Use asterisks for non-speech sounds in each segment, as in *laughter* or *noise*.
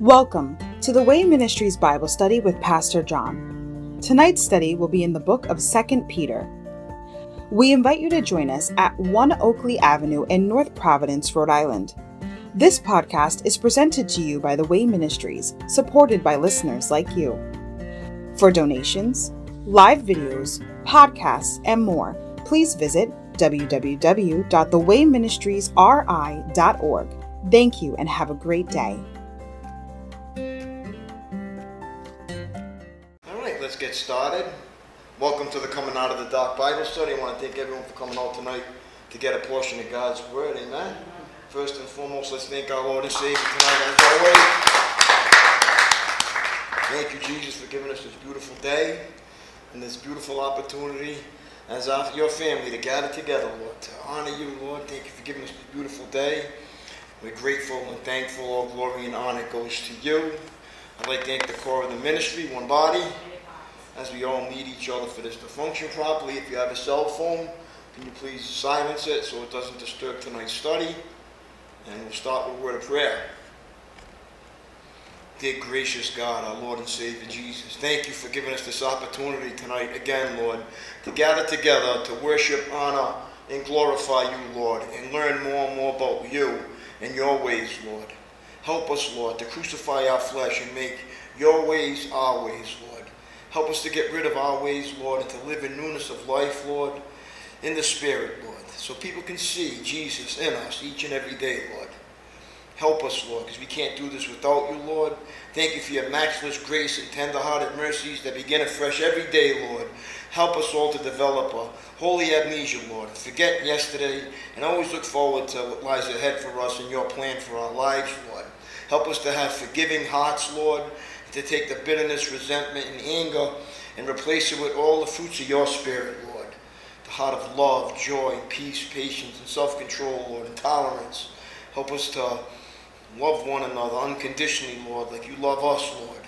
Welcome to the Way Ministries Bible study with Pastor John. Tonight's study will be in the book of 2 Peter. We invite you to join us at 1 Oakleigh Avenue in North Providence, Rhode Island. This podcast is presented to you by the Way Ministries, supported by listeners like you. For donations, live videos, podcasts, and more, please visit www.thewayministriesri.org. Thank you and have a great day. Let's get started. Welcome to the Coming Out of the Dark Bible Study. I want to thank everyone for coming out tonight to get a portion of God's Word. Amen. First and foremost, let's thank our Lord and Savior tonight, as always. Thank you, Jesus, for giving us this beautiful day and this beautiful opportunity as our, your family to gather together, Lord, to honor you, Lord. Thank you for giving us this beautiful day. We're grateful and thankful. All glory and honor goes to you. I'd like to thank the core of the ministry, one body, as we all need each other for this to function properly. If you have a cell phone, can you please silence it so it doesn't disturb tonight's study? And we'll start with a word of prayer. Dear gracious God, our Lord and Savior Jesus, thank you for giving us this opportunity tonight again, Lord, to gather together to worship, honor, and glorify you, Lord, and learn more and more about you and your ways, Lord. Help us, Lord, to crucify our flesh and make your ways our ways, Lord. Help us to get rid of our ways, Lord, and to live in newness of life, Lord, in the Spirit, Lord, so people can see Jesus in us each and every day, Lord. Help us, Lord, because we can't do this without you, Lord. Thank you for your matchless grace and tender-hearted mercies that begin afresh every day, Lord. Help us all to develop a holy amnesia, Lord. Forget yesterday and always look forward to what lies ahead for us and your plan for our lives, Lord. Help us to have forgiving hearts, Lord, to take the bitterness, resentment, and anger and replace it with all the fruits of your Spirit, Lord. The heart of love, joy, peace, patience, and self-control, Lord, and tolerance. Help us to love one another unconditionally, Lord, like you love us, Lord.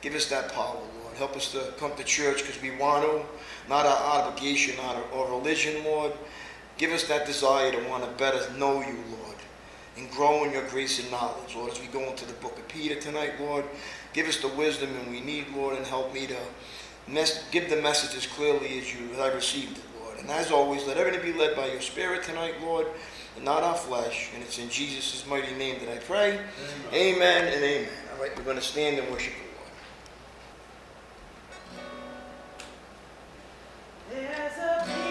Give us that power, Lord. Help us to come to church because we want to, not our obligation not our religion, Lord. Give us that desire to want to better know you, Lord, and grow in your grace and knowledge, Lord, as we go into the book of Peter tonight, Lord. Give us the wisdom and we need, Lord, and help me to mes- give the message as clearly as you as I received it, Lord. And as always, let everything be led by your Spirit tonight, Lord, and not our flesh. And it's in Jesus' mighty name that I pray. Amen, amen and amen. All right, we're going to stand and worship the Lord. There's a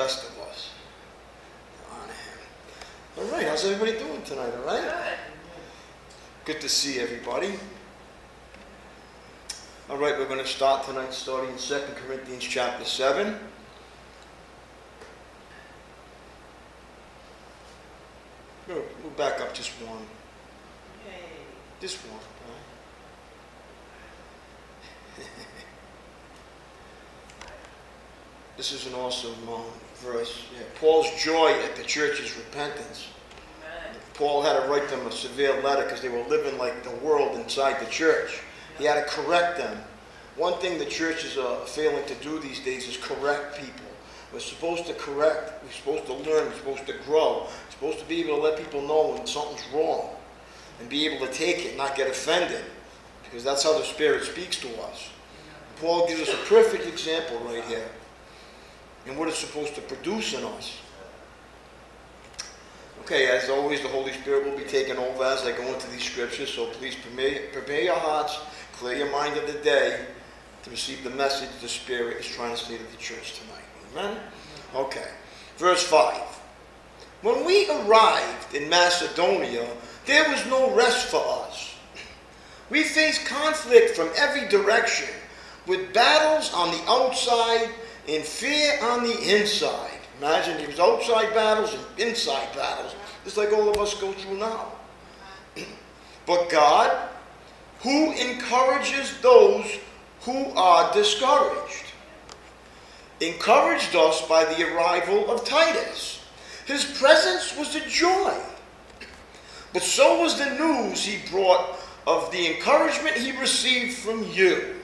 best of us. Honor him. All right, how's everybody doing tonight? All right? Good to see everybody. All right, we're going to start tonight starting in 2 Corinthians chapter 7. We'll we'll back up just one. Just one. all right? This is an awesome um, verse. Yeah. Paul's joy at the church's repentance. Paul had to write them a severe letter because they were living like the world inside the church. He had to correct them. One thing the churches are failing to do these days is correct people. We're supposed to correct, we're supposed to learn, we're supposed to grow, we're supposed to be able to let people know when something's wrong and be able to take it, not get offended, because that's how the Spirit speaks to us. Paul gives us a perfect example right here in what it's supposed to produce in us. Okay, as always, the Holy Spirit will be taking over as I go into these scriptures, so please prepare, prepare your hearts, clear your mind of the day to receive the message the Spirit is trying to say to the church tonight. Amen? Okay. Verse 5. When we arrived in Macedonia, there was no rest for us. We faced conflict from every direction, with battles on the outside and fear on the inside. Imagine there's outside battles and inside battles, just like all of us go through now. *clears throat* but God, who encourages those who are discouraged, encouraged us by the arrival of Titus. His presence was a joy. *clears throat* But so was the news he brought of the encouragement he received from you.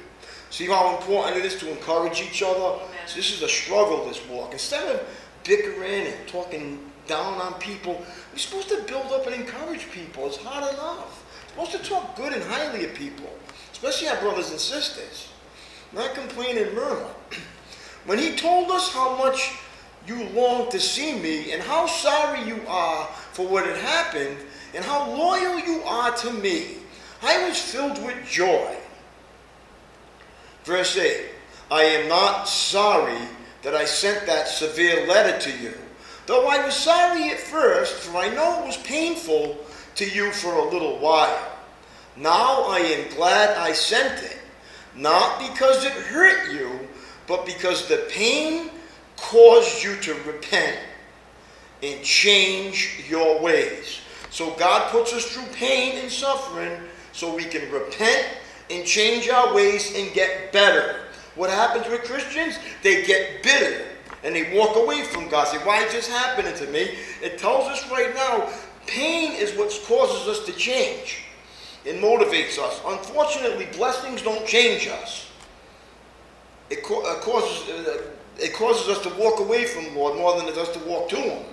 See how important it is to encourage each other? So this is a struggle, this walk. Instead of bickering and talking down on people, we're supposed to build up and encourage people. It's hard enough. We're supposed to talk good and highly of people, especially our brothers and sisters. Not complain and murmur. When he told us how much you long to see me and how sorry you are for what had happened and how loyal you are to me, I was filled with joy. Verse 8 I am not sorry that I sent that severe letter to you, though I was sorry at first, for I know it was painful to you for a little while. Now I am glad I sent it, not because it hurt you, but because the pain caused you to repent and change your ways. So God puts us through pain and suffering so we can repent and change our ways and get better. What happens with Christians? They get bitter and they walk away from God. Say, why is this happening to me? It tells us right now, pain is what causes us to change. It motivates us. Unfortunately, blessings don't change us. It, co- uh, causes, uh, it causes us to walk away from Lord more than it does to walk to Him.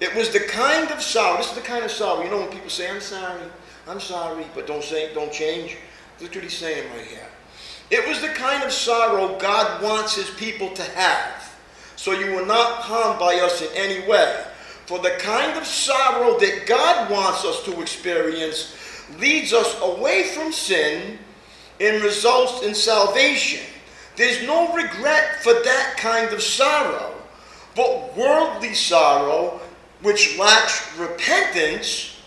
It was the kind of sorrow. This is the kind of sorrow. You know when people say, "I'm sorry, I'm sorry," but don't say, don't change. Look what he's saying right here. It was the kind of sorrow God wants His people to have. So you were not harmed by us in any way. For the kind of sorrow that God wants us to experience leads us away from sin and results in salvation. There's no regret for that kind of sorrow, but worldly sorrow, which lacks repentance,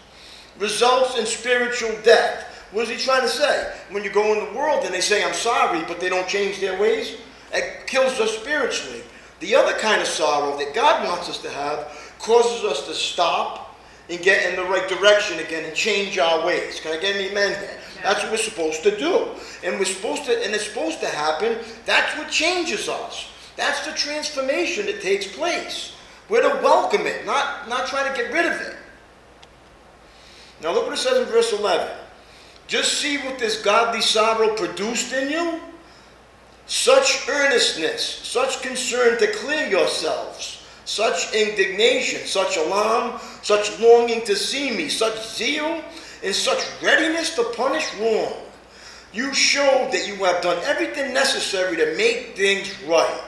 results in spiritual death. What is he trying to say? When you go in the world and they say, I'm sorry, but they don't change their ways, it kills us spiritually. The other kind of sorrow that God wants us to have causes us to stop and get in the right direction again and change our ways. Can I get an amen here? That's what we're supposed to do. And we're supposed to, and it's supposed to happen. That's what changes us. That's the transformation that takes place. We're to welcome it, not, not try to get rid of it. Now look what it says in verse 11. Just see what this godly sorrow produced in you. Such earnestness, such concern to clear yourselves, such indignation, such alarm, such longing to see me, such zeal, and such readiness to punish wrong. You show that you have done everything necessary to make things right.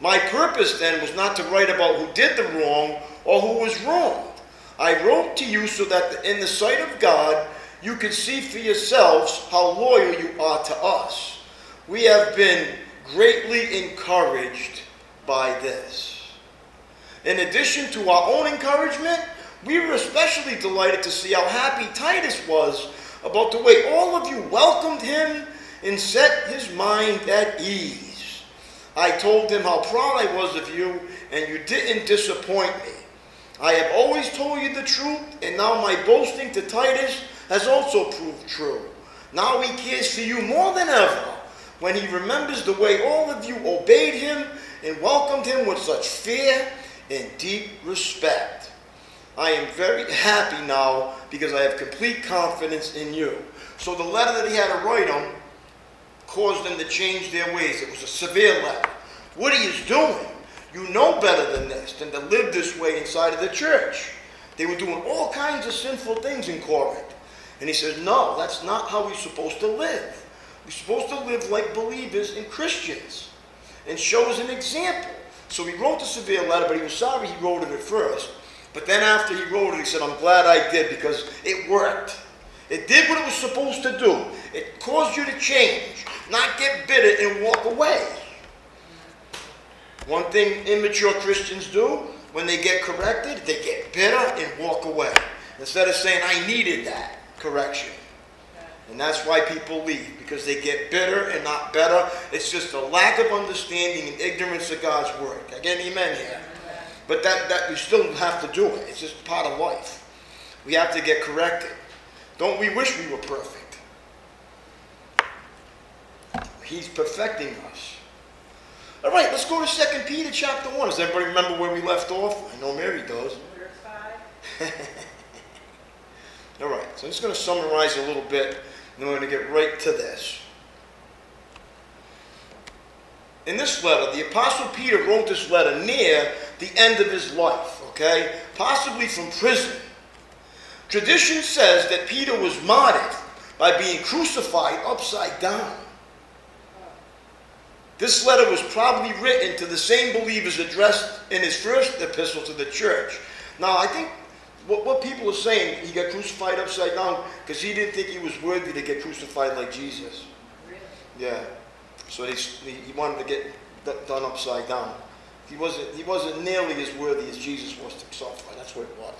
My purpose then was not to write about who did the wrong or who was wronged. I wrote to you so that in the sight of God you can see for yourselves how loyal you are to us. We have been greatly encouraged by this. In addition to our own encouragement, we were especially delighted to see how happy Titus was about the way all of you welcomed him and set his mind at ease. I told him how proud I was of you, and you didn't disappoint me. I have always told you the truth, and now my boasting to Titus has also proved true. Now he cares for you more than ever when he remembers the way all of you obeyed him and welcomed him with such fear and deep respect. I am very happy now because I have complete confidence in you. So the letter that he had to write them caused them to change their ways. It was a severe letter. What he is doing, you know better than this, than to live this way inside of the church. They were doing all kinds of sinful things in Corinth. And he says, no, that's not how we're supposed to live. We're supposed to live like believers and Christians and show us an example. So he wrote the severe letter, but he was sorry he wrote it at first. But then after he wrote it, he said, I'm glad I did because it worked. It did what it was supposed to do. It caused you to change, not get bitter and walk away. One thing immature Christians do when they get corrected, they get bitter and walk away. Instead of saying, I needed that correction. And that's why people leave, because they get bitter and not better. It's just a lack of understanding and ignorance of God's word. Again, amen here. But that, that we still have to do it. It's just part of life. We have to get corrected. Don't we wish we were perfect? He's perfecting us. All right, let's go to 2 Peter chapter 1. Does everybody remember where we left off? I know Mary does. *laughs* Verse 5. All right, so I'm just going to summarize a little bit, and then we're going to get right to this. In this letter, the Apostle Peter wrote this letter near the end of his life, okay? Possibly from prison. Tradition says that Peter was martyred by being crucified upside down. This letter was probably written to the same believers addressed in his first epistle to the church. Now, I think what, what people are saying, he got crucified upside down because he didn't think he was worthy to get crucified like Jesus. Really? Yeah. So he, he wanted to get d- done upside down. He wasn't, he wasn't nearly as worthy as Jesus was to himself. That's what it was.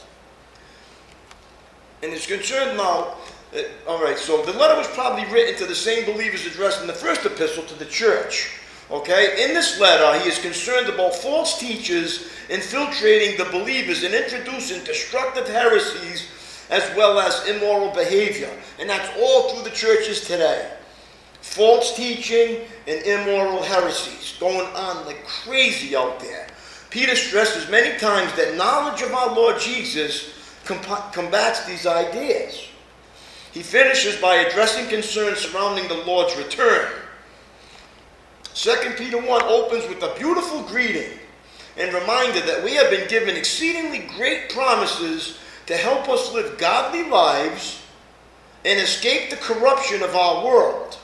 And it's concerned now, uh, all right, so the letter was probably written to the same believers addressed in the first epistle to the church. Okay? In this letter, he is concerned about false teachers infiltrating the believers and introducing destructive heresies as well as immoral behavior. And that's all through the churches today. False teaching and immoral heresies going on like crazy out there. Peter stresses many times that knowledge of our Lord Jesus combats these ideas. He finishes by addressing concerns surrounding the Lord's return. 2 Peter 1 opens with a beautiful greeting and reminded that we have been given exceedingly great promises to help us live godly lives and escape the corruption of our world.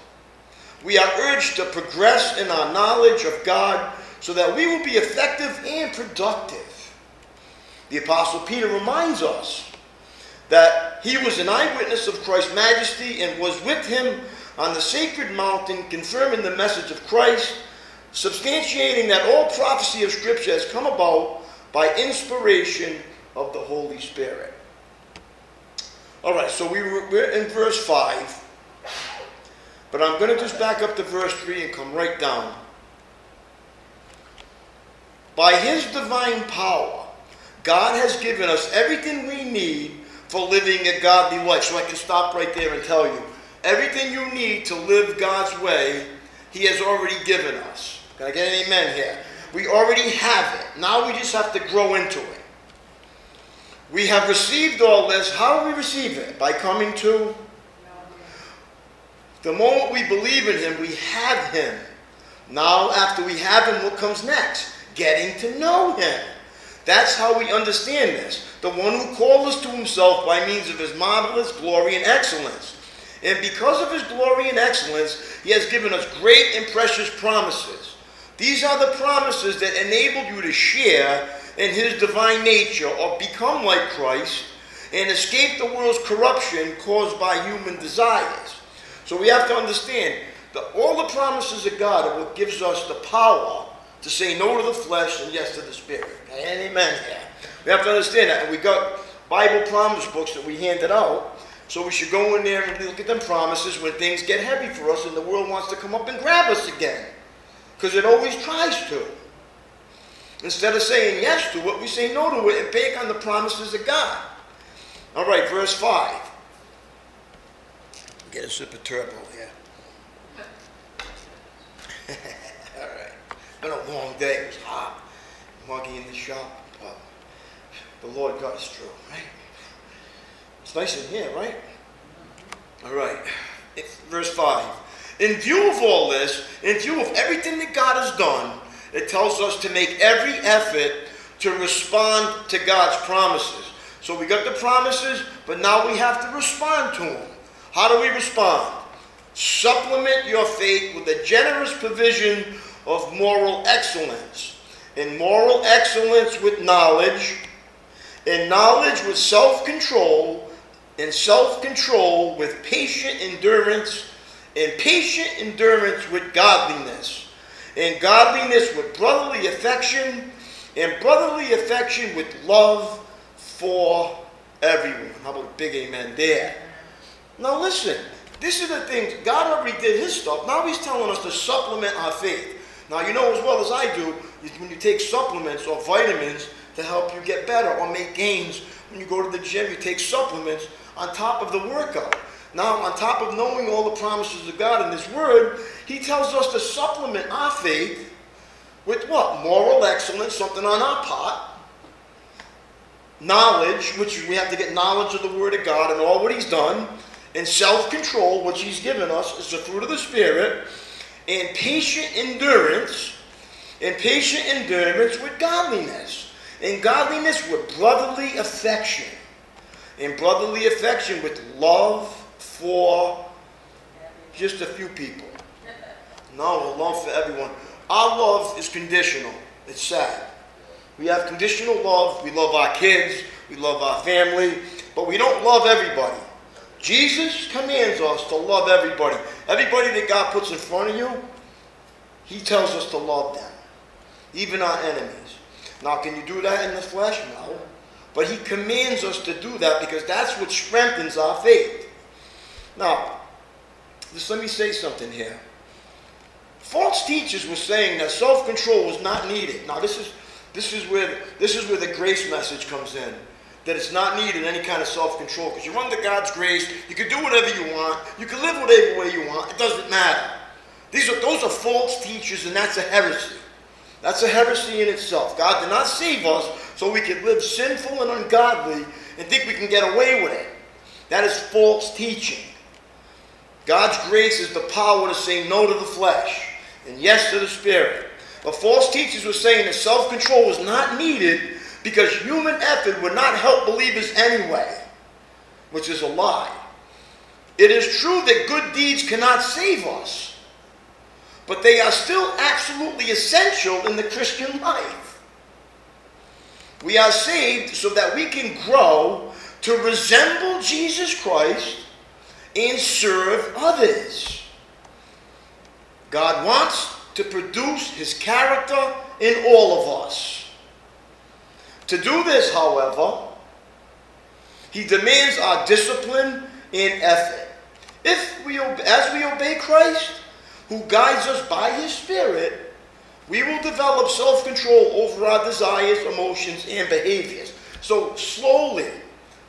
We are urged to progress in our knowledge of God so that we will be effective and productive. The Apostle Peter reminds us that he was an eyewitness of Christ's majesty and was with him on the sacred mountain, confirming the message of Christ, substantiating that all prophecy of Scripture has come about by inspiration of the Holy Spirit. All right, so we were, we're in verse 5, but I'm going to just back up to verse 3 and come right down. By His divine power, God has given us everything we need for living a godly life. So I can stop right there and tell you everything you need to live God's way, He has already given us. Can I get an amen here? We already have it. Now we just have to grow into it. We have received all this. How do we receive it? By coming to the moment we believe in Him, we have Him. Now, after we have Him, what comes next? Getting to know Him. That's how we understand this. The one who called us to Himself by means of His marvelous glory and excellence. And because of His glory and excellence, He has given us great and precious promises. These are the promises that enable you to share in his divine nature or become like Christ and escape the world's corruption caused by human desires. So we have to understand that all the promises of God are what gives us the power to say no to the flesh and yes to the spirit. And amen. We have to understand that. And we got Bible promise books that we handed out. So we should go in there and look at them promises when things get heavy for us and the world wants to come up and grab us again. Because it always tries to. Instead of saying yes to it, we say no to it and bank on the promises of God. All right, verse 5. Get a sip of turbo here. *laughs* All right. Been a long day. It was hot. Muggy in the shop. But the Lord got us through, right? It's nice in here, right? All right. It's verse 5. In view of all this, in view of everything that God has done, it tells us to make every effort to respond to God's promises. So we got the promises, but now we have to respond to them. How do we respond? Supplement your faith with a generous provision of moral excellence. In moral excellence with knowledge, in knowledge with self control, in self control with patient endurance, in patient endurance with godliness, and godliness with brotherly affection, and brotherly affection with love for everyone. How about a big amen there? Now listen, this is the thing. God already did his stuff. Now he's telling us to supplement our faith. Now you know as well as I do, when you take supplements or vitamins to help you get better or make gains, when you go to the gym, you take supplements on top of the workout. Now, on top of knowing all the promises of God in His Word, He tells us to supplement our faith with what? Moral excellence, something on our part. Knowledge, which we have to get knowledge of the Word of God and all what He's done. And self control, which He's given us, is the fruit of the Spirit. And patient endurance. And patient endurance with godliness. And godliness with brotherly affection. And brotherly affection with love for just a few people. No, love for everyone. Our love is conditional. It's sad. We have conditional love. We love our kids. We love our family. But we don't love everybody. Jesus commands us to love everybody. Everybody that God puts in front of you, He tells us to love them. Even our enemies. Now, can you do that in the flesh? No. But He commands us to do that because that's what strengthens our faith. Now, just let me say something here. False teachers were saying that self-control was not needed. Now, this is this is where this is where the grace message comes in. That it's not needed any kind of self-control because you're under God's grace. You can do whatever you want. You can live whatever way you want. It doesn't matter. These are those are false teachers, and that's a heresy. That's a heresy in itself. God did not save us so we could live sinful and ungodly and think we can get away with it. That is false teaching. God's grace is the power to say no to the flesh and yes to the spirit. But false teachers were saying that self control was not needed because human effort would not help believers anyway, which is a lie. It is true that good deeds cannot save us, but they are still absolutely essential in the Christian life. We are saved so that we can grow to resemble Jesus Christ and serve others. God wants to produce his character in all of us. To do this, however, he demands our discipline and effort. If we, as we obey Christ, who guides us by his Spirit, we will develop self-control over our desires, emotions, and behaviors. So slowly,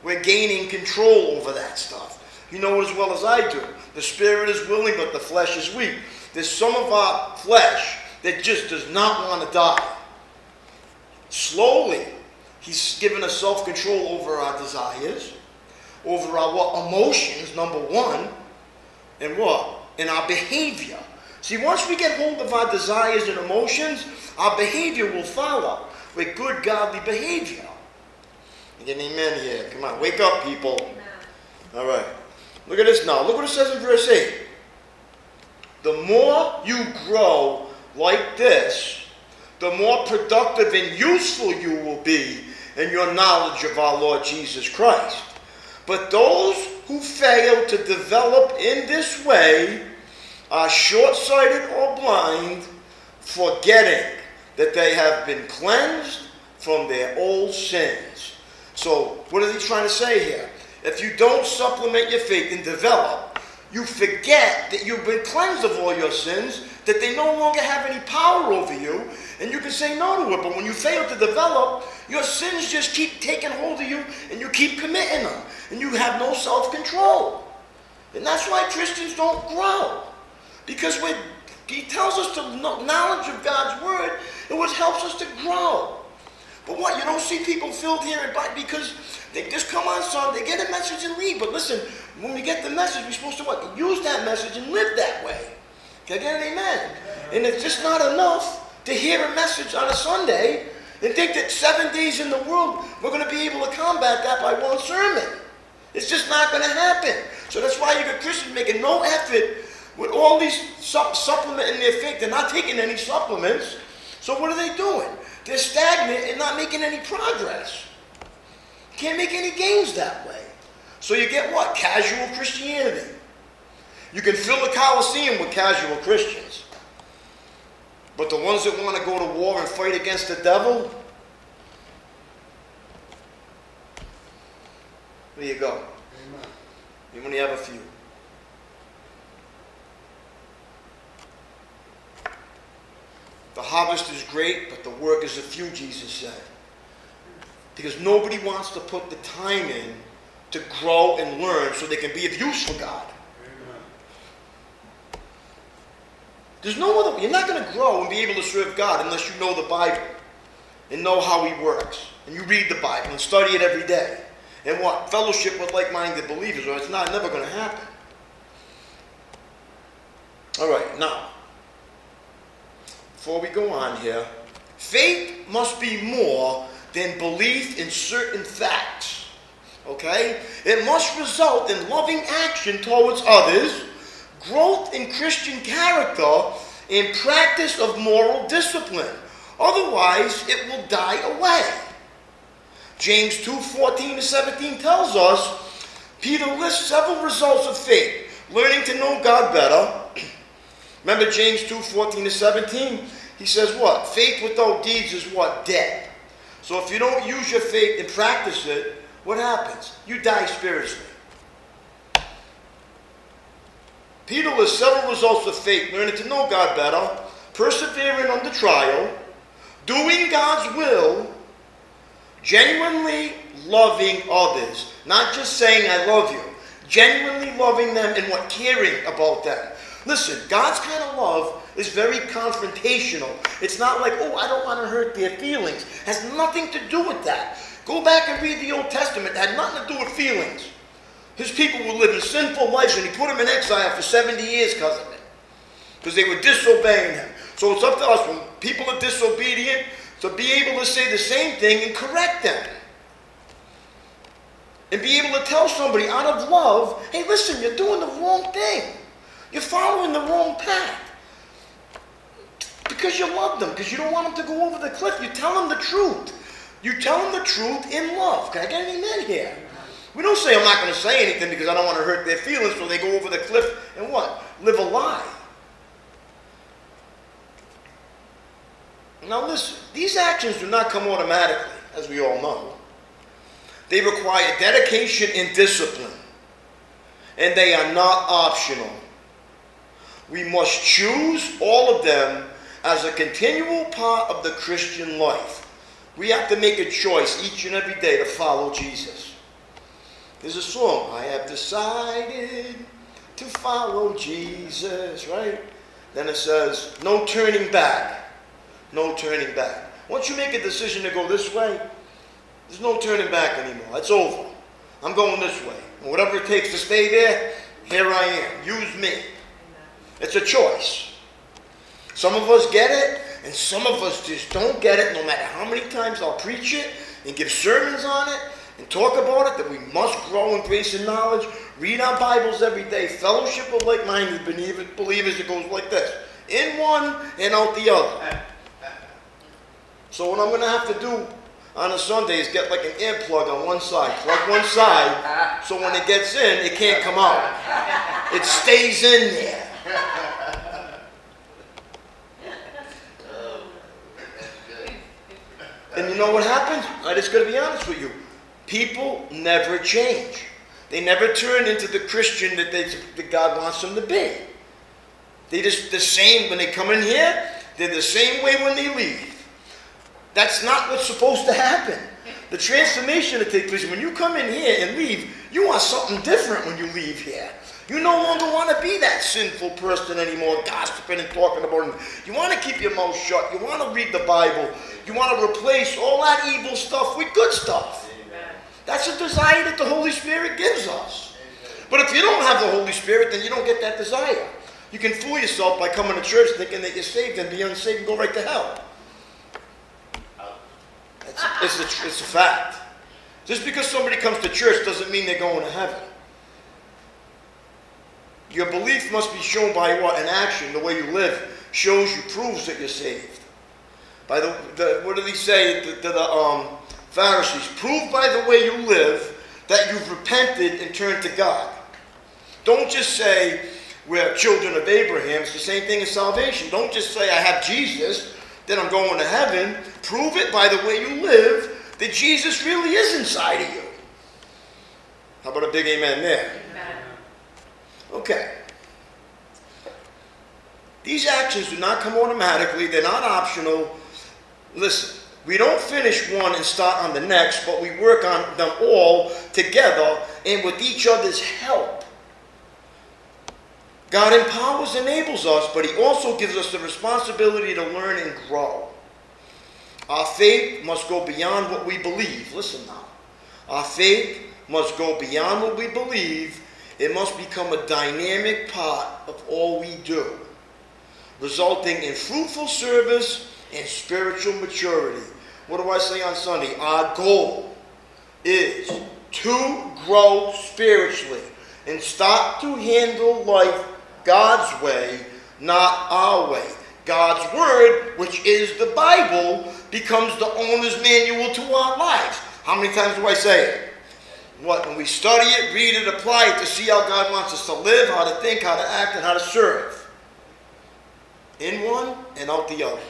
we're gaining control over that stuff. You know it as well as I do. The spirit is willing, but the flesh is weak. There's some of our flesh that just does not want to die. Slowly, he's given us self-control over our desires, over our what emotions, number one, and what? And our behavior. See, once we get hold of our desires and emotions, our behavior will follow with good godly behavior. You get an amen here. Come on, wake up, people. All right. Look at this now. Look what it says in verse 8. The more you grow like this, the more productive and useful you will be in your knowledge of our Lord Jesus Christ. But those who fail to develop in this way are short sighted or blind, forgetting that they have been cleansed from their old sins. So, what is he trying to say here? If you don't supplement your faith and develop, you forget that you've been cleansed of all your sins, that they no longer have any power over you, and you can say no to it. But when you fail to develop, your sins just keep taking hold of you and you keep committing them, and you have no self control. And that's why Christians don't grow. Because we he tells us to know knowledge of God's word, and what helps us to grow. But what? You don't see people filled here and because they just come on Sunday, they get a message and leave. But listen, when we get the message, we're supposed to what? Use that message and live that way. Can I get an amen? And it's just not enough to hear a message on a Sunday and think that seven days in the world we're going to be able to combat that by one sermon. It's just not going to happen. So that's why you got Christians making no effort with all these sup- supplementing their faith. They're not taking any supplements. So what are they doing? They're stagnant and not making any progress. Can't make any gains that way. So you get what? Casual Christianity. You can fill the Colosseum with casual Christians. But the ones that want to go to war and fight against the devil, there you go. You only have a few. The harvest is great, but the work is a few, Jesus said. Because nobody wants to put the time in to grow and learn so they can be of use for God. There's no other way. You're not going to grow and be able to serve God unless you know the Bible and know how He works. And you read the Bible and study it every day. And what? Fellowship with like minded believers, or it's not never going to happen. All right, now, before we go on here, faith must be more than belief in certain facts. Okay? It must result in loving action towards others, growth in Christian character, and practice of moral discipline. Otherwise, it will die away. James 2 14 to 17 tells us Peter lists several results of faith learning to know God better. Remember James 2 14 to 17? He says what? Faith without deeds is what? Dead. So if you don't use your faith and practice it, what happens? You die spiritually. Peter lists several results of faith learning to know God better, persevering under trial, doing God's will, genuinely loving others. Not just saying, I love you, genuinely loving them and what caring about them. Listen, God's kind of love is very confrontational. It's not like, oh, I don't want to hurt their feelings. It has nothing to do with that. Go back and read the Old Testament. It had nothing to do with feelings. His people were living sinful lives, and he put them in exile for 70 years because of it. Because they were disobeying him. So it's up to us, when people are disobedient, to be able to say the same thing and correct them. And be able to tell somebody out of love, hey, listen, you're doing the wrong thing. You're following the wrong path. Because you love them, because you don't want them to go over the cliff. You tell them the truth. You tell them the truth in love. Can I get an amen here? We don't say I'm not going to say anything because I don't want to hurt their feelings, so they go over the cliff and what? Live a lie. Now listen, these actions do not come automatically, as we all know. They require dedication and discipline, and they are not optional. We must choose all of them as a continual part of the Christian life. We have to make a choice each and every day to follow Jesus. There's a song, I have decided to follow Jesus, right? Then it says, no turning back. No turning back. Once you make a decision to go this way, there's no turning back anymore. It's over. I'm going this way. And whatever it takes to stay there, here I am. Use me. It's a choice. Some of us get it, and some of us just don't get it, no matter how many times I'll preach it and give sermons on it and talk about it, that we must grow in grace and knowledge, read our Bibles every day, fellowship with like minded believers. It goes like this In one and out the other. So what I'm going to have to do on a Sunday is get like an ear plug on one side, plug one side, so when it gets in, it can't come out. It stays in there. And you know what happens? I just got to be honest with you. People never change. They never turn into the Christian that, they, that God wants them to be. They just the same when they come in here. They're the same way when they leave. That's not what's supposed to happen. The transformation that takes place when you come in here and leave, you want something different when you leave here. You no longer want to be that sinful person anymore, gossiping and talking about it. You want to keep your mouth shut. You want to read the Bible. You want to replace all that evil stuff with good stuff. That's a desire that the Holy Spirit gives us. But if you don't have the Holy Spirit, then you don't get that desire. You can fool yourself by coming to church thinking that you're saved and be unsaved and go right to hell. It's, it's, a, it's a fact. Just because somebody comes to church doesn't mean they're going to heaven. Your belief must be shown by what? An action. The way you live shows you, proves that you're saved. By the, the what did he say to, the um, Pharisees? Prove by the way you live that you've repented and turned to God. Don't just say we're children of Abraham. It's the same thing as salvation. Don't just say I have Jesus, then I'm going to heaven. Prove it by the way you live that Jesus really is inside of you. How about a big amen there? Okay. These actions do not come automatically, they're not optional. Listen, we don't finish one and start on the next, but we work on them all together and with each other's help. God empowers, enables us, but He also gives us the responsibility to learn and grow. Our faith must go beyond what we believe. Listen now. Our faith must go beyond what we believe it must become a dynamic part of all we do, resulting in fruitful service and spiritual maturity. What do I say on Sunday? Our goal is to grow spiritually and start to handle life God's way, not our way. God's Word, which is the Bible, becomes the owner's manual to our lives. How many times do I say it? What when we study it, read it, apply it to see how God wants us to live, how to think, how to act, and how to serve. In one and out the other.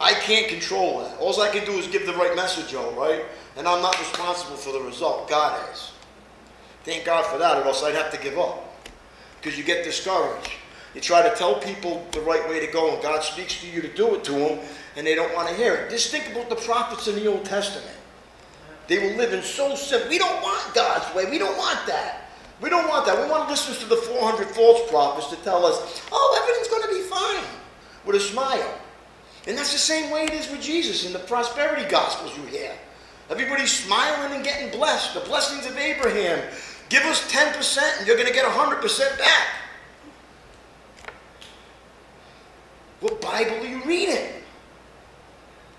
I can't control that. All I can do is give the right message, all right? And I'm not responsible for the result. God is. Thank God for that, or else I'd have to give up. Because you get discouraged. You try to tell people the right way to go, and God speaks to you to do it to them, and they don't want to hear it. Just think about the prophets in the Old Testament. They were living so simple. We don't want God's way. We don't want that. We don't want that. We want to listen to the 400 false prophets to tell us, oh, everything's going to be fine, with a smile. And that's the same way it is with Jesus in the prosperity gospels you hear. Everybody's smiling and getting blessed. The blessings of Abraham. Give us 10% and you're going to get 100% back. What Bible are you reading?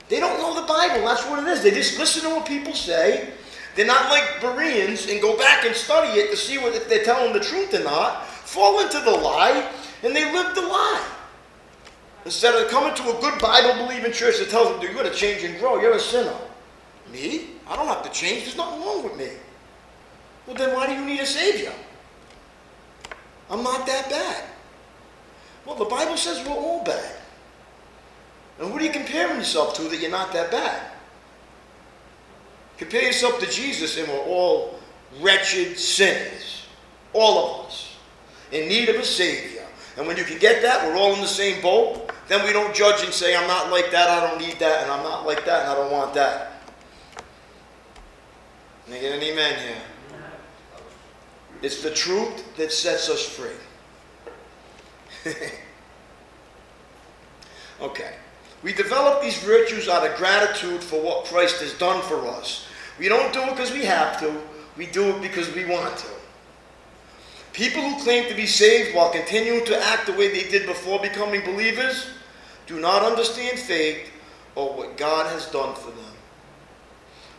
They don't know the Bible. That's what it is. They just listen to what people say. They're not like Bereans and go back and study it to see what, if they're telling the truth or not. Fall into the lie, and they live the lie. Instead of coming to a good Bible-believing church that tells them, you're going to change and grow. You're a sinner. Me? I don't have to change. There's nothing wrong with me. Well, then why do you need a Savior? I'm not that bad. Well, the Bible says we're all bad. And what are you comparing yourself to that you're not that bad? Compare yourself to Jesus, and we're all wretched sinners. All of us. In need of a Savior. And when you can get that, we're all in the same boat. Then we don't judge and say, I'm not like that, I don't need that, and I'm not like that, and I don't want that. Can I get an amen here? It's the truth that sets us free. *laughs* okay. We develop these virtues out of gratitude for what Christ has done for us. We don't do it because we have to, we do it because we want to. People who claim to be saved while continuing to act the way they did before becoming believers do not understand faith or what God has done for them.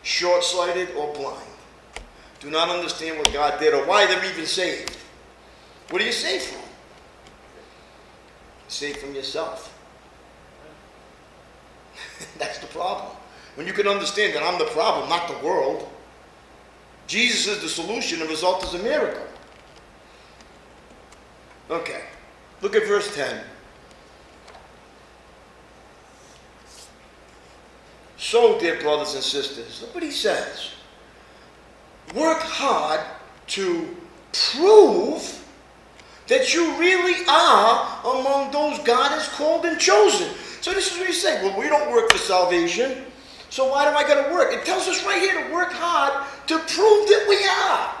Short sighted or blind. Do not understand what God did or why they're even saved. What are you saved from? Saved from yourself. *laughs* That's the problem. When you can understand that I'm the problem, not the world. Jesus is the solution, the result is a miracle. Okay. Look at verse 10. So, dear brothers and sisters, look what he says. Work hard to prove that you really are among those God has called and chosen. So this is what he's saying. Well, we don't work for salvation. So why do I got to work? It tells us right here to work hard to prove that we are.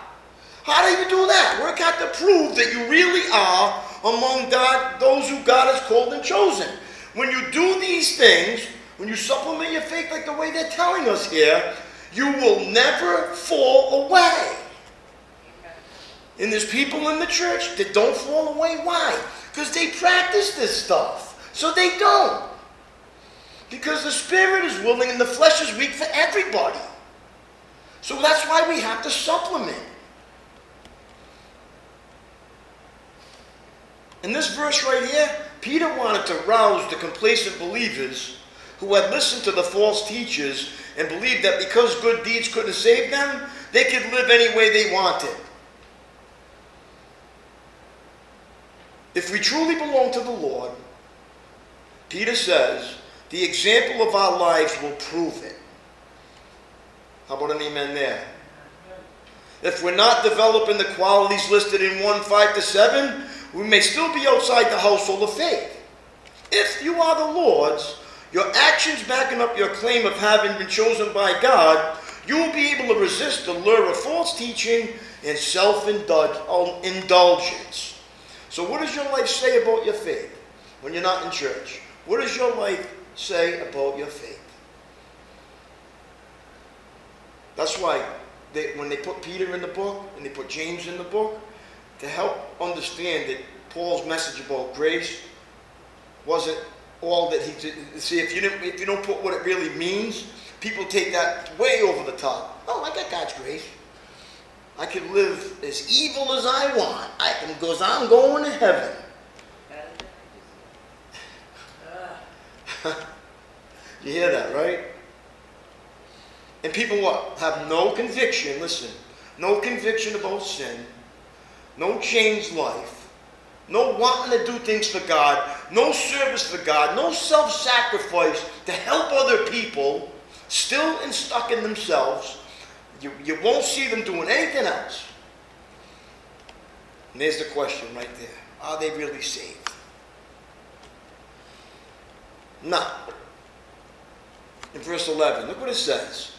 How do you do that? Work hard to prove that you really are among God, those who God has called and chosen. When you do these things, when you supplement your faith like the way they're telling us here, you will never fall away. And there's people in the church that don't fall away. Why? Because they practice this stuff. So they don't. Because the spirit is willing and the flesh is weak for everybody. So that's why we have to supplement. In this verse right here, Peter wanted to rouse the complacent believers who had listened to the false teachers and believed that because good deeds couldn't save them, they could live any way they wanted. If we truly belong to the Lord, Peter says, the example of our lives will prove it. How about an amen there? If we're not developing the qualities listed in 1 5 to 7, we may still be outside the household of faith. If you are the Lord's, your actions backing up your claim of having been chosen by God, you will be able to resist the lure of false teaching and self um, indulgence. So, what does your life say about your faith when you're not in church? What does your life say about your faith? That's why they, when they put Peter in the book and they put James in the book, to help understand that Paul's message about grace wasn't all that he did. See, if you, didn't, if you don't put what it really means, people take that way over the top. Oh, I got God's grace. I can live as evil as I want. I can, because I'm going to heaven. *laughs* You hear that, right? And people what? Have no conviction, listen, no conviction about sin, no changed life, no wanting to do things for God, no service for God, no self sacrifice to help other people, still and stuck in themselves. You, you won't see them doing anything else. And there's the question right there Are they really saved? No. In verse 11, look what it says.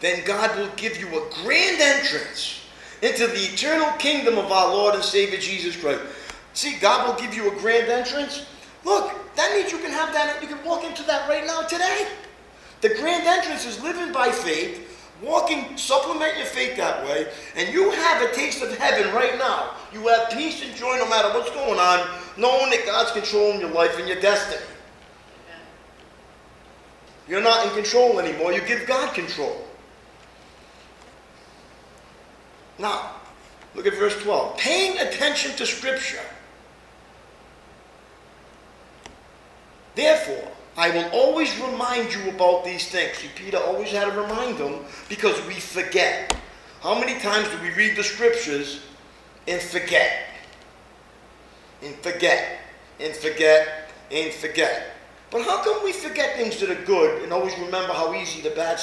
Then God will give you a grand entrance into the eternal kingdom of our Lord and Savior Jesus Christ. See, God will give you a grand entrance. Look, that means you can have that, you can walk into that right now today. The grand entrance is living by faith, walking, supplement your faith that way, and you have a taste of heaven right now. You have peace and joy no matter what's going on, knowing that God's controlling your life and your destiny. You're not in control anymore, you give God control. Now, look at verse 12. Paying attention to Scripture. Therefore, I will always remind you about these things. See, Peter always had to remind them because we forget. How many times do we read the Scriptures and forget? And forget, and forget, and forget. But how come we forget things that are good and always remember how easy the bad?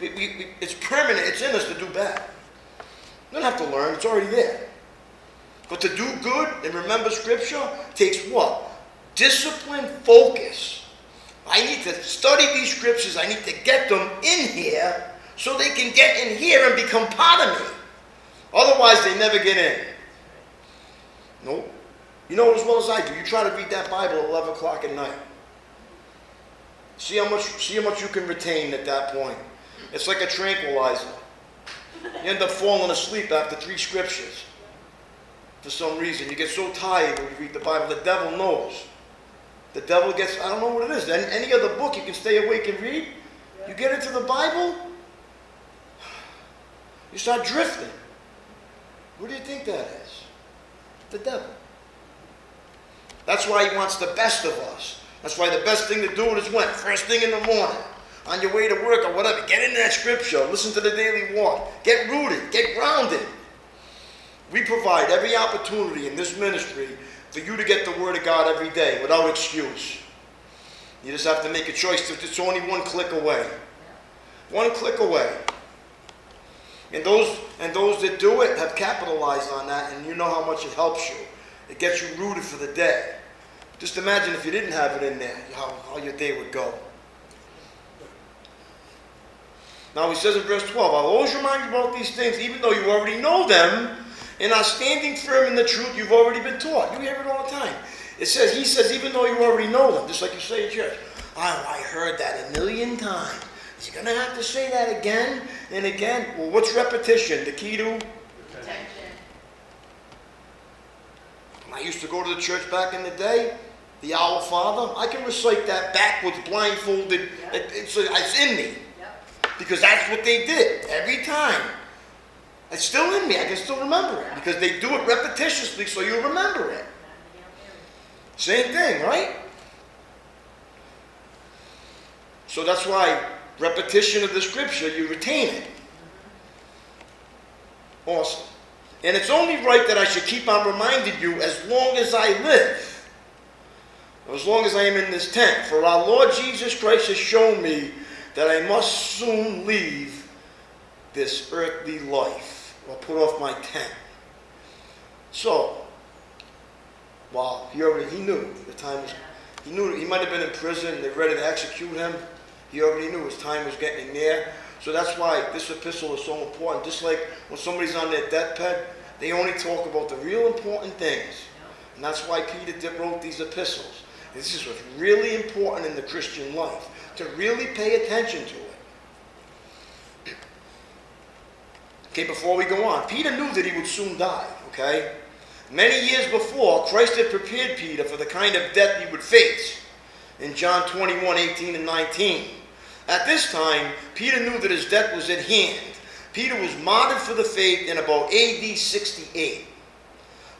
We, we, we, it's permanent, it's in us to do bad. You don't have to learn, it's already there. But to do good and remember Scripture takes what? Discipline, focus. I need to study these Scriptures, I need to get them in here so they can get in here and become part of me. Otherwise, they never get in. Nope. You know as well as I do, you try to read that Bible at 11 o'clock at night. See how much, see how much you can retain at that point. It's like a tranquilizer. You end up falling asleep after three scriptures. For some reason, you get so tired when you read the Bible. The devil knows. The devil gets, I don't know what it is. Any, any other book you can stay awake and read. You get into the Bible, you start drifting. What do you think that is? The devil. That's why he wants the best of us. That's why the best thing to do is when? First thing in the morning. On your way to work or whatever. Get into that scripture. Listen to the daily walk. Get rooted. Get grounded. We provide every opportunity in this ministry for you to get the Word of God every day without excuse. You just have to make a choice. It's only one click away. One click away. And those and those that do it have capitalized on that, and you know how much it helps you. It gets you rooted for the day. Just imagine if you didn't have it in there, how, how your day would go. Now he says in verse 12, I'll always remind you about these things, even though you already know them, and are standing firm in the truth you've already been taught. You hear it all the time. It says, he says, even though you already know them, just like you say in church. Oh, I heard that a million times. Is he going to have to say that again and again? Well, what's repetition? The key to? Attention. I used to go to the church back in the day, the Our Father, I can recite that backwards, blindfolded. It, it's, it's in me. Yep. Because that's what they did every time. It's still in me. I can still remember it. Because they do it repetitiously so you remember it. Same thing, right? So that's why repetition of the scripture, you retain it. Awesome. And it's only right that I should keep on reminding you as long as I live. As long as I am in this tent. For our Lord Jesus Christ has shown me that I must soon leave this earthly life or put off my tent. So, wow, he already he knew the time was he knew he might have been in prison, they ready to execute him. He already knew his time was getting near. So that's why this epistle is so important. Just like when somebody's on their deathbed, they only talk about the real important things. And that's why Peter wrote these epistles. This is what's really important in the Christian life, to really pay attention to it. *clears throat* Okay, before we go on, Peter knew that he would soon die, okay? Many years before, Christ had prepared Peter for the kind of death he would face in John 21 18 and 19. At this time, Peter knew that his death was at hand. Peter was martyred for the faith in about AD 68.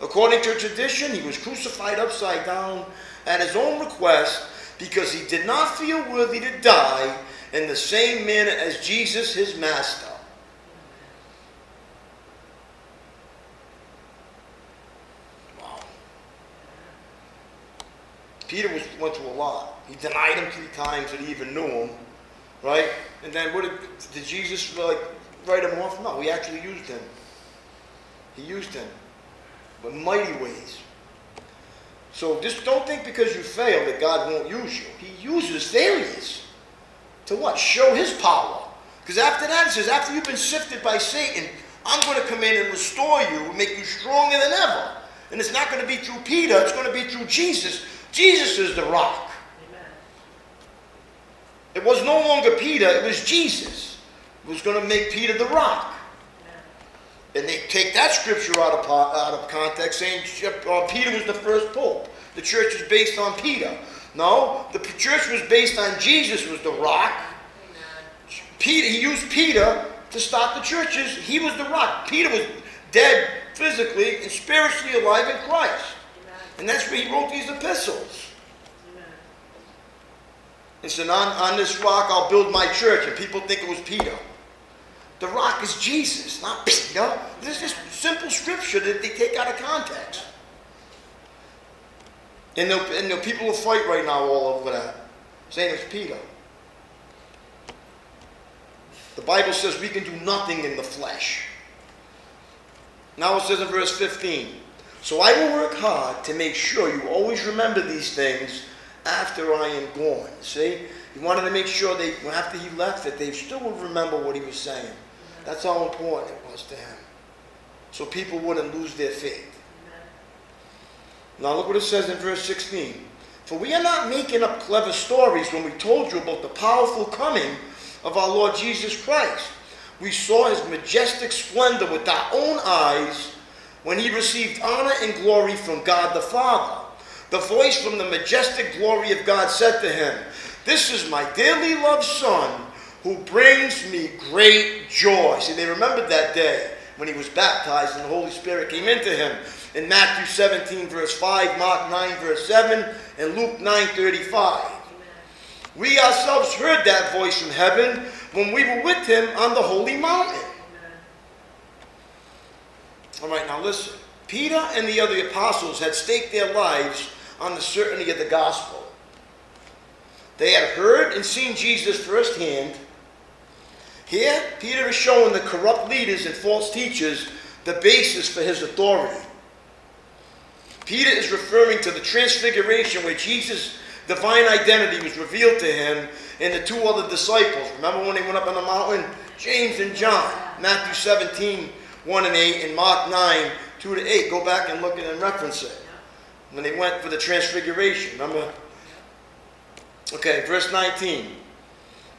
According to tradition, he was crucified upside down at his own request because he did not feel worthy to die in the same manner as Jesus, his master. Wow. Peter was, went through a lot. He denied him three times that he even knew him, right? And then what did, did Jesus like write him off? No, he actually used him. He used him, but mighty ways. So just don't think because you fail that God won't use you. He uses failures to what? Show His power. Because after that, it says, after you've been sifted by Satan, I'm going to come in and restore you, and make you stronger than ever. And it's not going to be through Peter, it's going to be through Jesus. Jesus is the rock. It was no longer Peter, it was Jesus who was going to make Peter the rock. And they take that scripture out of, out of context, saying uh, Peter was the first pope. The church is based on Peter. No, the church was based on Jesus was the rock. Peter, he used Peter to start the churches. He was the rock. Peter was dead physically and spiritually alive in Christ. And that's where he wrote these epistles. He said, on, on this rock I'll build my church. And people think it was Peter. The rock is Jesus, not Peter. This is simple scripture that they take out of context. And the, and the people will fight right now all over that, saying it's Peter. The Bible says we can do nothing in the flesh. Now it says in verse 15, So I will work hard to make sure you always remember these things after I am gone. See? He wanted to make sure they, after he left, that they still would remember what he was saying. That's how important it was to him. So people wouldn't lose their faith. Now look what it says in verse 16. For we are not making up clever stories when we told you about the powerful coming of our Lord Jesus Christ. We saw his majestic splendor with our own eyes when he received honor and glory from God the Father. The voice from the majestic glory of God said to him, This is my dearly loved Son who brings me great joy. See, they remembered that day when he was baptized and the Holy Spirit came into him. in Matthew 17, verse 5, Mark 9, verse 7, and Luke 9, 35. We ourselves heard that voice from heaven when we were with him on the holy mountain. All right, now listen. Peter and the other apostles had staked their lives on the certainty of the gospel. They had heard and seen Jesus firsthand. Here, Peter is showing the corrupt leaders and false teachers the basis for his authority. Peter is referring to the transfiguration where Jesus' divine identity was revealed to him and the two other disciples. Remember when they went up on the mountain? James and John. Matthew 17, 1 and 8, and Mark 9, 2 to 8. Go back and look at and reference it. When they went for the transfiguration. Remember? Okay, verse 19.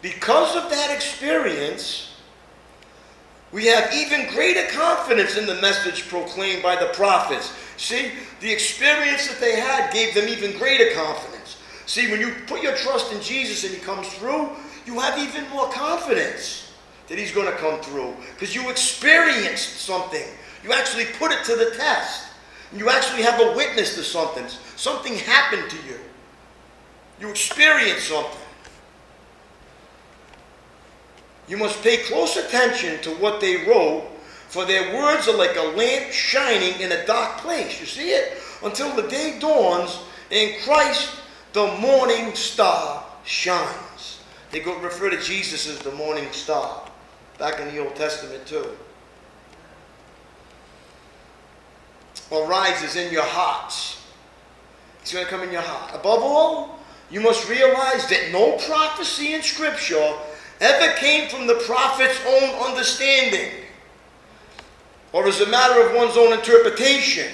Because of that experience, we have even greater confidence in the message proclaimed by the prophets. See, the experience that they had gave them even greater confidence. See, when you put your trust in Jesus and He comes through, you have even more confidence that He's going to come through because you experienced something. You actually put it to the test. You actually have a witness to something. Something happened to you. You experienced something. You must pay close attention to what they wrote, for their words are like a lamp shining in a dark place. You see it? Until the day dawns, and Christ, the morning star, shines. They go refer to Jesus as the morning star, back in the Old Testament too. Arises in your hearts. It's going to come in your heart. Above all, you must realize that no prophecy in Scripture ever came from the prophet's own understanding, or as a matter of one's own interpretation,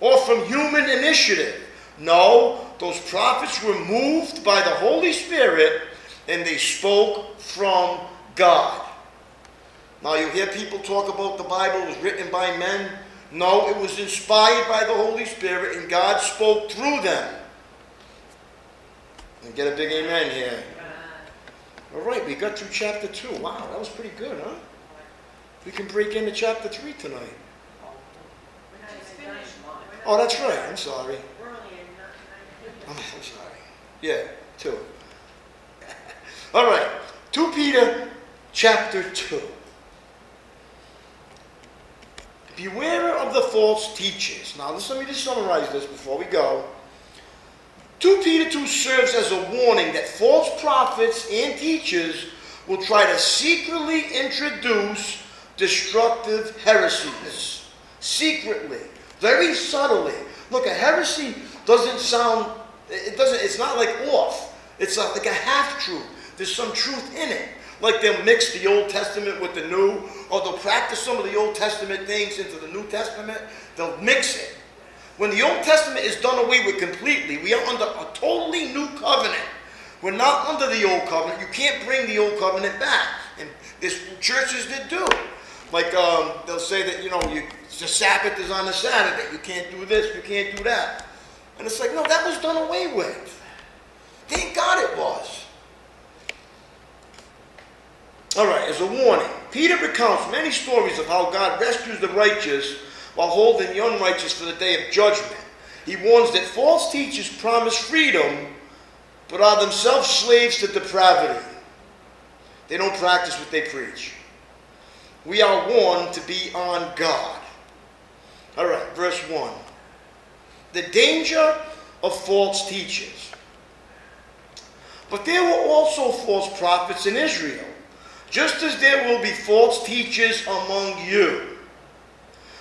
or from human initiative. No, those prophets were moved by the Holy Spirit and they spoke from God. Now, you hear people talk about the Bible was written by men. No, it was inspired by the Holy Spirit and God spoke through them. And get a big amen here. All right, we got through chapter 2. Wow, that was pretty good, huh? We can break into chapter 3 tonight. Oh, that's right. I'm sorry. I'm, I'm sorry. Yeah, 2. *laughs* All right, 2 Peter chapter 2. Beware of the false teachers. Now, let me just summarize this before we go. 2 Peter 2 serves as a warning that false prophets and teachers will try to secretly introduce destructive heresies. Secretly, very subtly. Look, a heresy doesn't sound, it doesn't, it's not like off. It's not like a half truth. There's some truth in it. Like they'll mix the Old Testament with the New, or they'll practice some of the Old Testament things into the New Testament. They'll mix it. When the Old Testament is done away with completely, we are under a totally new covenant. We're not under the old covenant. You can't bring the old covenant back. And there's churches that do. Like um, they'll say that, you know, you, the Sabbath is on a Saturday. You can't do this, you can't do that. And it's like, no, that was done away with. Thank God it was. All right, as a warning, Peter recounts many stories of how God rescues the righteous while holding the unrighteous for the day of judgment. He warns that false teachers promise freedom, but are themselves slaves to depravity. They don't practice what they preach. We are warned to be on God. All right, verse 1. The danger of false teachers. But there were also false prophets in Israel, just as there will be false teachers among you.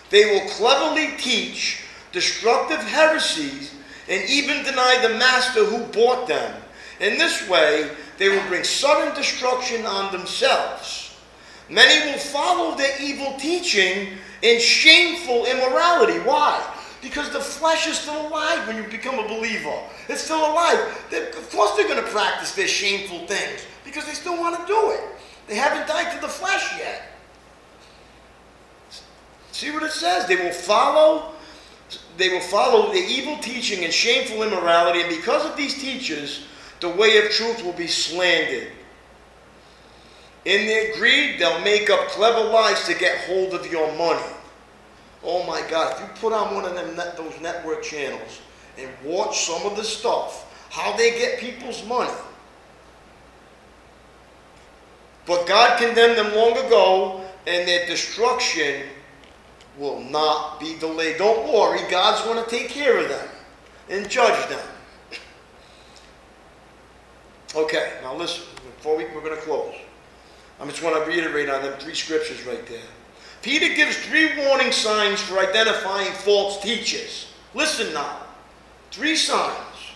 They will cleverly teach destructive heresies and even deny the master who bought them. In this way, they will bring sudden destruction on themselves. Many will follow their evil teaching in shameful immorality. Why? Because the flesh is still alive when you become a believer. It's still alive. They, of course, they're going to practice their shameful things because they still want to do it. They haven't died to the flesh yet. See what it says? They will follow they will follow the evil teaching and shameful immorality, and because of these teachers, the way of truth will be slandered. In their greed, they'll make up clever lies to get hold of your money. Oh my God, if you put on one of them net, those network channels and watch some of the stuff, how they get people's money. But God condemned them long ago, and their destruction will not be delayed. Don't worry, God's going to take care of them and judge them. Okay, now listen, before we, we're going to close. I just want to reiterate on them three scriptures right there. Peter gives three warning signs for identifying false teachers. Listen now. Three signs.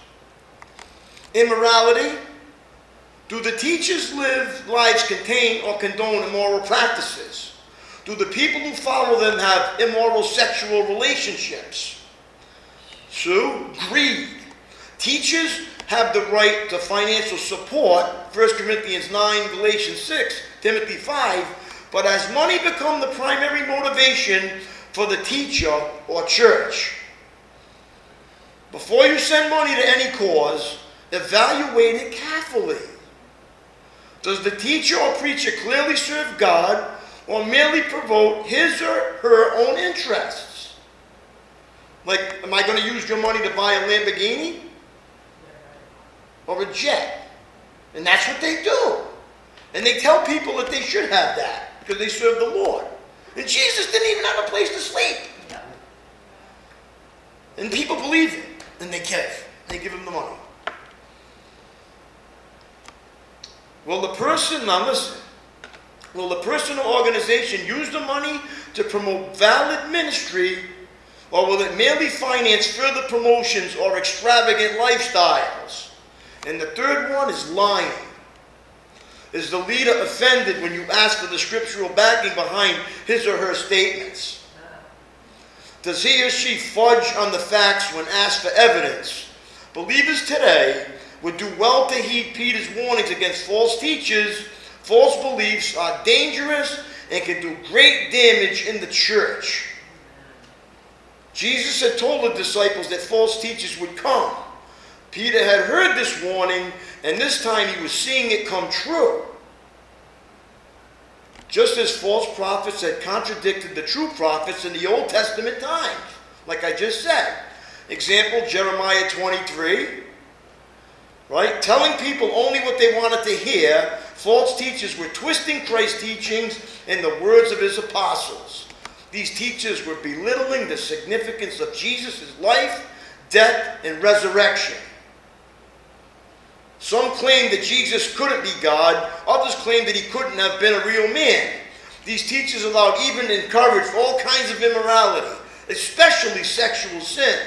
Immorality. Do the teachers live lives contain or condone immoral practices? Do the people who follow them have immoral sexual relationships? Two, greed. Teachers have the right to financial support, 1 Corinthians 9, Galatians 6, Timothy 5, but has money become the primary motivation for the teacher or church? Before you send money to any cause, evaluate it carefully. Does the teacher or preacher clearly serve God or merely promote his or her own interests? Like, am I going to use your money to buy a Lamborghini or a jet? And that's what they do. And they tell people that they should have that because they serve the Lord. And Jesus didn't even have a place to sleep. And people believe it. And they give. They give him the money. Well, the person, now listen, will the person or organization use the money to promote valid ministry or will it merely finance further promotions or extravagant lifestyles? And the third one is lying. Is the leader offended when you ask for the scriptural backing behind his or her statements? Does he or she fudge on the facts when asked for evidence? Believers today would do well to heed Peter's warnings against false teachers. False beliefs are dangerous and can do great damage in the church. Jesus had told the disciples that false teachers would come. Peter had heard this warning, and this time he was seeing it come true. Just as false prophets had contradicted the true prophets in the Old Testament times, like I just said. Example Jeremiah 23, right? Telling people only what they wanted to hear, false teachers were twisting Christ's teachings and the words of his apostles. These teachers were belittling the significance of Jesus' life, death, and resurrection. Some claimed that Jesus couldn't be God, others claimed that he couldn't have been a real man. These teachers allowed, even encouraged all kinds of immorality, especially sexual sin.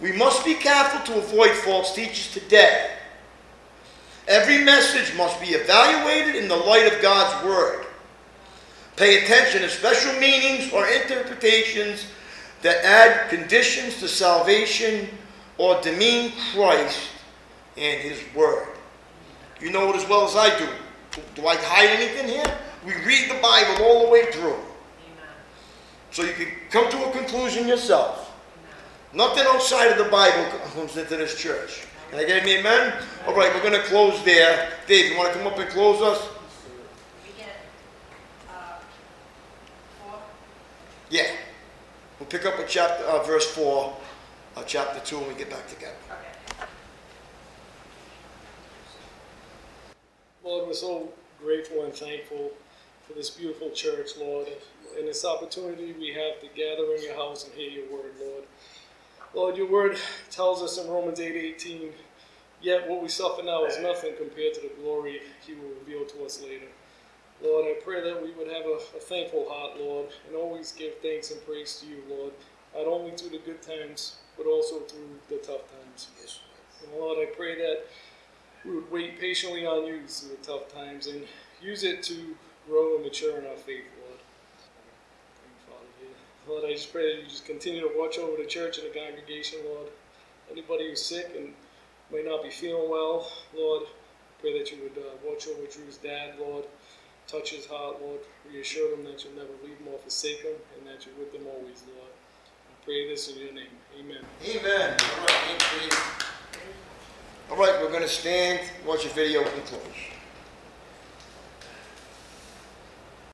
We must be careful to avoid false teachers today. Every message must be evaluated in the light of God's Word. Pay attention to special meanings or interpretations that add conditions to salvation or demean Christ and His Word. You know it as well as I do. Do I hide anything here? We read the Bible all the way through. So you can come to a conclusion yourself. Nothing outside of the Bible comes into this church. Can I get an amen? All right, we're going to close there. Dave, you want to come up and close us? We get, uh, four, Yeah. We'll pick up at chapter, uh, verse 4, uh, chapter 2, when we get back together. okay. Lord, we're so grateful and thankful for this beautiful church, Lord, and this opportunity we have to gather in your house and hear your word, Lord. Lord, your word tells us in Romans 8 18, yet what we suffer now is nothing compared to the glory he will reveal to us later. Lord, I pray that we would have a, a thankful heart, Lord, and always give thanks and praise to you, Lord, not only through the good times, but also through the tough times. Yes. And Lord, I pray that we would wait patiently on you through the tough times and use it to grow and mature in our faith, Lord. Thank you, Father, yeah. Lord, I just pray that you just continue to watch over the church and the congregation, Lord. Anybody who's sick and may not be feeling well, Lord, pray that you would uh, watch over Drew's dad, Lord. Touch his heart, Lord. Reassure him that you'll never leave him or forsake him and that you're with them always, Lord. I pray this in your name. Amen. Amen. All right. All right, we're going to stand, watch a video, and close.